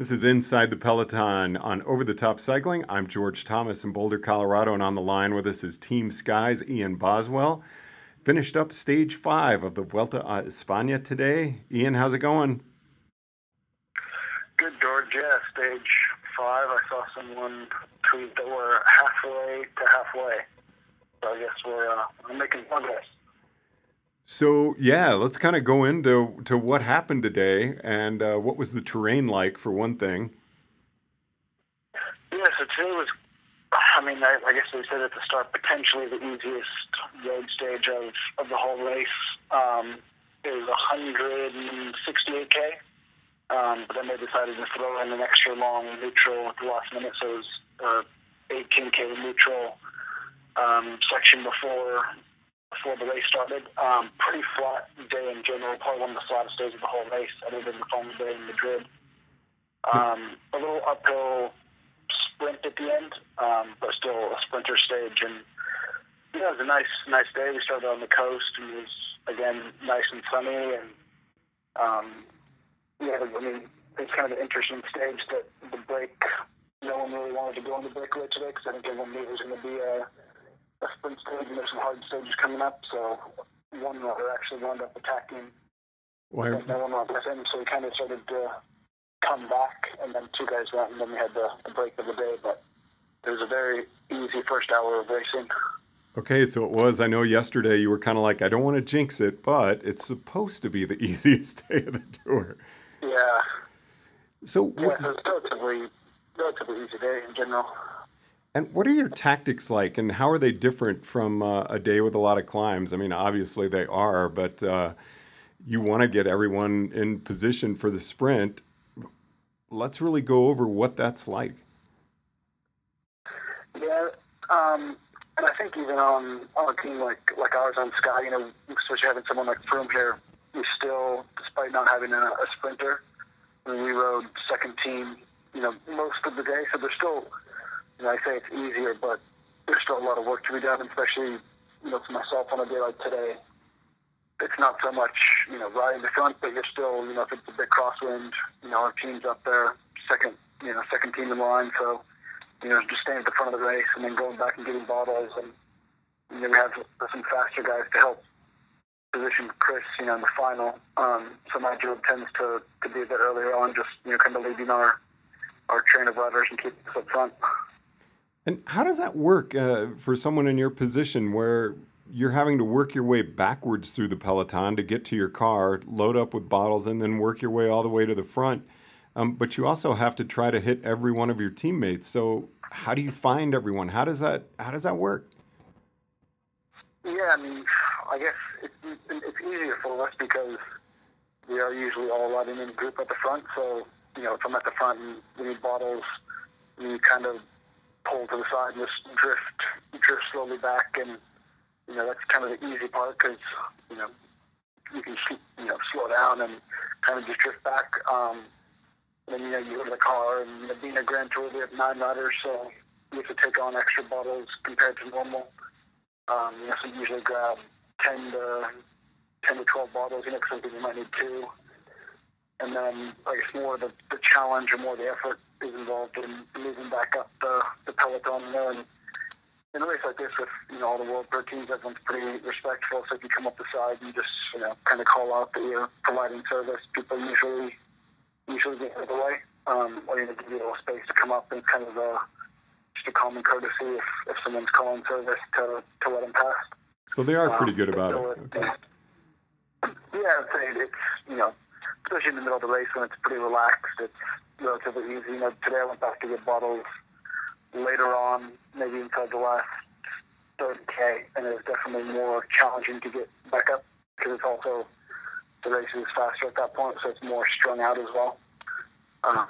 This is Inside the Peloton on Over the Top Cycling. I'm George Thomas in Boulder, Colorado, and on the line with us is Team Sky's Ian Boswell. Finished up stage five of the Vuelta a España today. Ian, how's it going? Good, George. Yeah, stage five. I saw someone tweet that we're halfway to halfway. So I guess we're, uh, we're making progress. So yeah, let's kind of go into to what happened today and uh, what was the terrain like for one thing. Yeah, so today was, I mean, I, I guess they said at the start, potentially the easiest road stage of, of the whole race. Um, it was 168k, um, but then they decided to throw in an extra long neutral at the last minute, so it was uh, 18k neutral um, section before before the race started. Um, pretty flat day in general, probably one of the flattest days of the whole race, other than the final day in Madrid. Um, a little uphill sprint at the end, um, but still a sprinter stage. And yeah, it was a nice, nice day. We started on the coast, and it was again nice and sunny. And um, yeah, I mean, it's kind of an interesting stage that the break. No one really wanted to go on the breakaway today because I think everyone knew it was going to be a a sprint stage, and there's some hard stages coming up. So one runner actually wound up attacking. Why? No one went with him, so he kind of started to come back, and then two guys went, and then we had the, the break of the day. But it was a very easy first hour of racing. Okay, so it was. I know yesterday you were kind of like, I don't want to jinx it, but it's supposed to be the easiest day of the tour. Yeah. So, Yeah, what, so it's relatively, relatively easy day in general. And what are your tactics like, and how are they different from uh, a day with a lot of climbs? I mean, obviously they are, but uh, you want to get everyone in position for the sprint. Let's really go over what that's like. Yeah, um, and I think even on on a team like like ours on Sky, you know, especially having someone like Froome here, we still, despite not having a, a sprinter, I mean, we rode second team, you know, most of the day. So there's still, you know, I say it's easier, but there's still a lot of work to be done, especially, you know, for myself on a day like today. It's not so much, you know, riding the front, but you're still, you know, if it's a big crosswind, you know, our team's up there, second, you know, second team in line, so you know, just staying at the front of the race and then going back and getting bottles. And you know, we have some faster guys to help position Chris, you know, in the final. Um, so my job tends to, to be a bit earlier on, just, you know, kind of leading our, our train of riders and keeping us up front. And how does that work uh, for someone in your position where you're having to work your way backwards through the peloton to get to your car, load up with bottles, and then work your way all the way to the front? Um, but you also have to try to hit every one of your teammates. So how do you find everyone? How does that how does that work? Yeah, I mean, I guess it's, it's easier for us because we are usually all riding in a group at the front. So, you know, if I'm at the front and we need bottles, we kind of pull to the side and just drift, drift slowly back. And, you know, that's kind of the easy part because, you know, you can, you know, slow down and kind of just drift back. Um, then, you know, you go to the car and, being a Grand Tour, we have nine riders, so you have to take on extra bottles compared to normal. Um, you know, so you usually grab 10 to, 10 to 12 bottles, you know, because some might need two. And then, I guess, more the, the challenge or more the effort is involved in moving back up the, the peloton, you know, and in a race like this with you know all the world pro teams, everyone's pretty respectful. So if you come up the side and just you know kind of call out that you're providing service, people usually usually get out of the way, um, or you know give you a little space to come up and kind of a just a common courtesy if, if someone's calling service to to let them pass. So they are pretty Um, good about so it. Okay. Yeah, I'd say it's you know, especially in the middle of the race when it's pretty relaxed, it's relatively easy. You know, today I went back to get bottles later on, maybe inside the last 30k, and it was definitely more challenging to get back up because it's also the race is faster at that point, so it's more strung out as well. Um,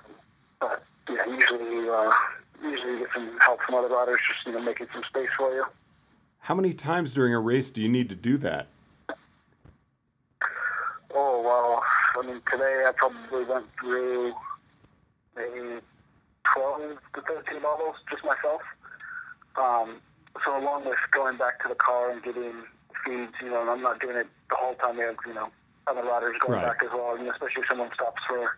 but yeah, usually you uh, usually you get some help from other riders, just you know, making some space for you. How many times during a race do you need to do that? Oh well, I mean today I probably went through maybe twelve to thirteen bottles just myself. Um, so along with going back to the car and getting feeds, you know, and I'm not doing it the whole time. We have you know other riders going Right. back as well. Know, especially if someone stops for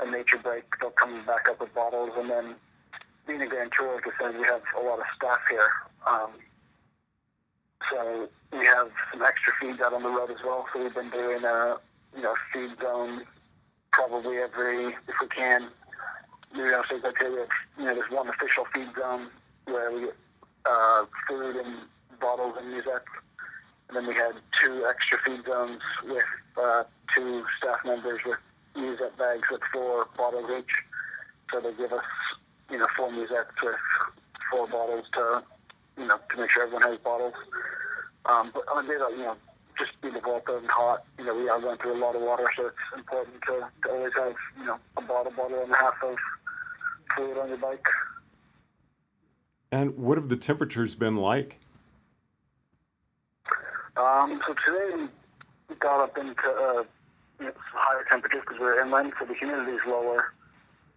a nature break, they'll come back up with bottles. And then being a Grand Tour, like I said, we have a lot of staff here. Um, so have some extra feeds out on the road as well. So we've been doing a you know feed zone probably every if we can. You know, so like we have you know there's one official feed zone where we get uh, food and bottles and musettes, and then we had two extra feed zones with uh, two staff members with musette bags with four bottles each. So they give us you know four musettes with four bottles to you know to make sure everyone has bottles. Um, but on a day that, you know, just being the Vuelta and hot, you know, we are going through a lot of water, so it's important to, to always have, you know, a bottle, bottle and a half of fluid on your bike. And what have the temperatures been like? Um, so today we got up into uh, you know, higher temperatures because we're inland, so the humidity is lower,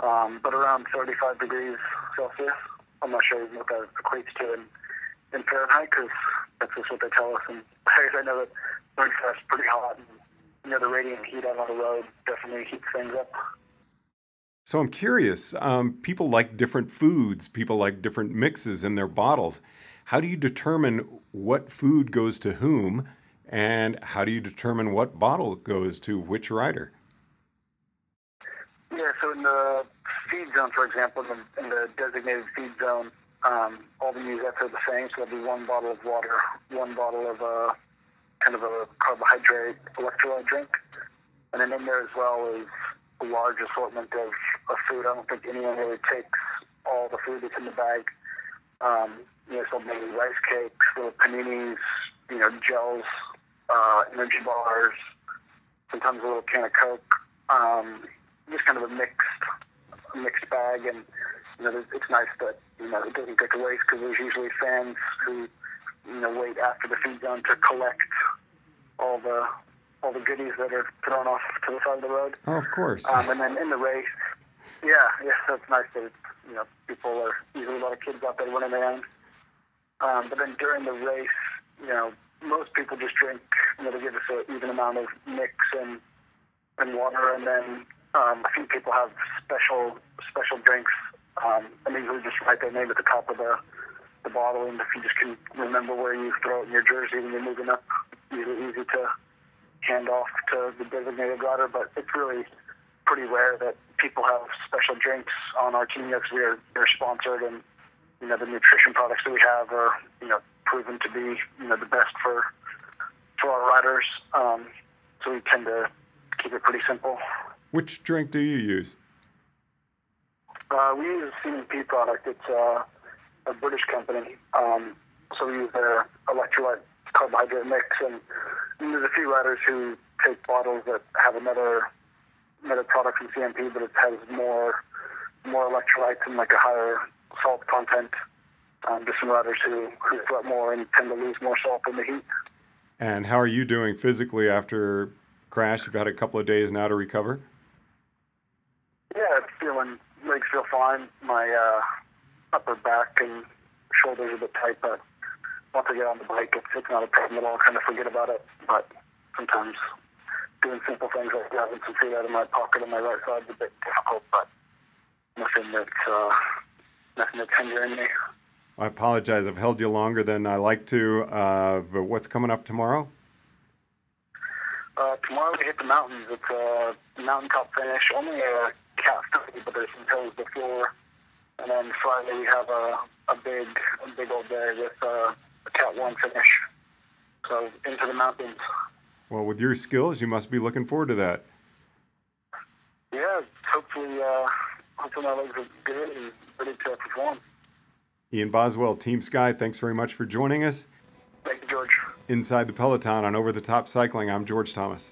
um, but around 35 degrees Celsius. I'm not sure what that equates to in, in Fahrenheit because that's just what they tell us. And I know that Burnfest's pretty hot, and you know the radiant heat out on the road definitely heats things up. So I'm curious. Um, people like different foods. People like different mixes in their bottles. How do you determine what food goes to whom, and how do you determine what bottle goes to which rider? Yeah, so in the feed zone, for example, in the, in the designated feed zone, um, all the musettes are the same. So there'll be one bottle of water, one bottle of a kind of a carbohydrate electrolyte drink, and then in there as well is a large assortment of, of food. I don't think anyone really takes all the food that's in the bag. Um, you know, so maybe rice cakes, little paninis, you know, gels, uh, energy bars, sometimes a little can of Coke. Um, just kind of a mixed, mixed bag, and you know, it's nice that you know it doesn't get to waste because there's usually fans who you know wait after the feed zone to collect all the all the goodies that are thrown off to the side of the road. Oh, of course. Um, and then in the race, yeah, yeah, so it's nice that it's, you know people are usually a lot of kids out there running around. Um, but then during the race, you know, most people just drink. You know, they give us an even amount of mix and and water, and then um, a few people have special special drinks. Um, and usually just write their name at the top of the the bottle, and if you just can remember where you throw it in your jersey when you're moving up, it's usually easy to hand off to the designated rider. But it's really pretty rare that people have special drinks on our team because we're they're sponsored and you know the nutrition products that we have are you know proven to be you know the best for for our riders. Um, so we tend to keep it pretty simple. Which drink do you use? Uh, we use a CMP product. It's uh, a British company. Um, so we use their electrolyte carbohydrate mix, and, there's a few riders who take bottles that have another another product from CMP, but it has more more electrolytes and like a higher salt content. Um, there's some riders who, who sweat more and tend to lose more salt in the heat. And how are you doing physically after crash? You've had a couple of days now to recover. Yeah, it's feeling legs feel fine. My uh, upper back and shoulders are a bit tight, but once I get on the bike, it's, it's not a problem at all. I kind of forget about it. But sometimes doing simple things like grabbing some food out of my pocket on my right side is a bit difficult, but nothing that's uh, nothing that's hindering me. I apologize. I've held you longer than I like to. Uh, but what's coming up tomorrow? Uh, tomorrow we hit the mountains. It's a mountain top finish. Only a cat 30, but there's some hills before. And then Friday we have a, a big a big old day with uh, a cat one finish. So into the mountains. Well, with your skills, you must be looking forward to that. Yeah, hopefully, uh, hopefully my legs are good and ready to perform. Ian Boswell, Team Sky, thanks very much for joining us. Thank you, George. Inside the Peloton on Over the Top Cycling, I'm George Thomas.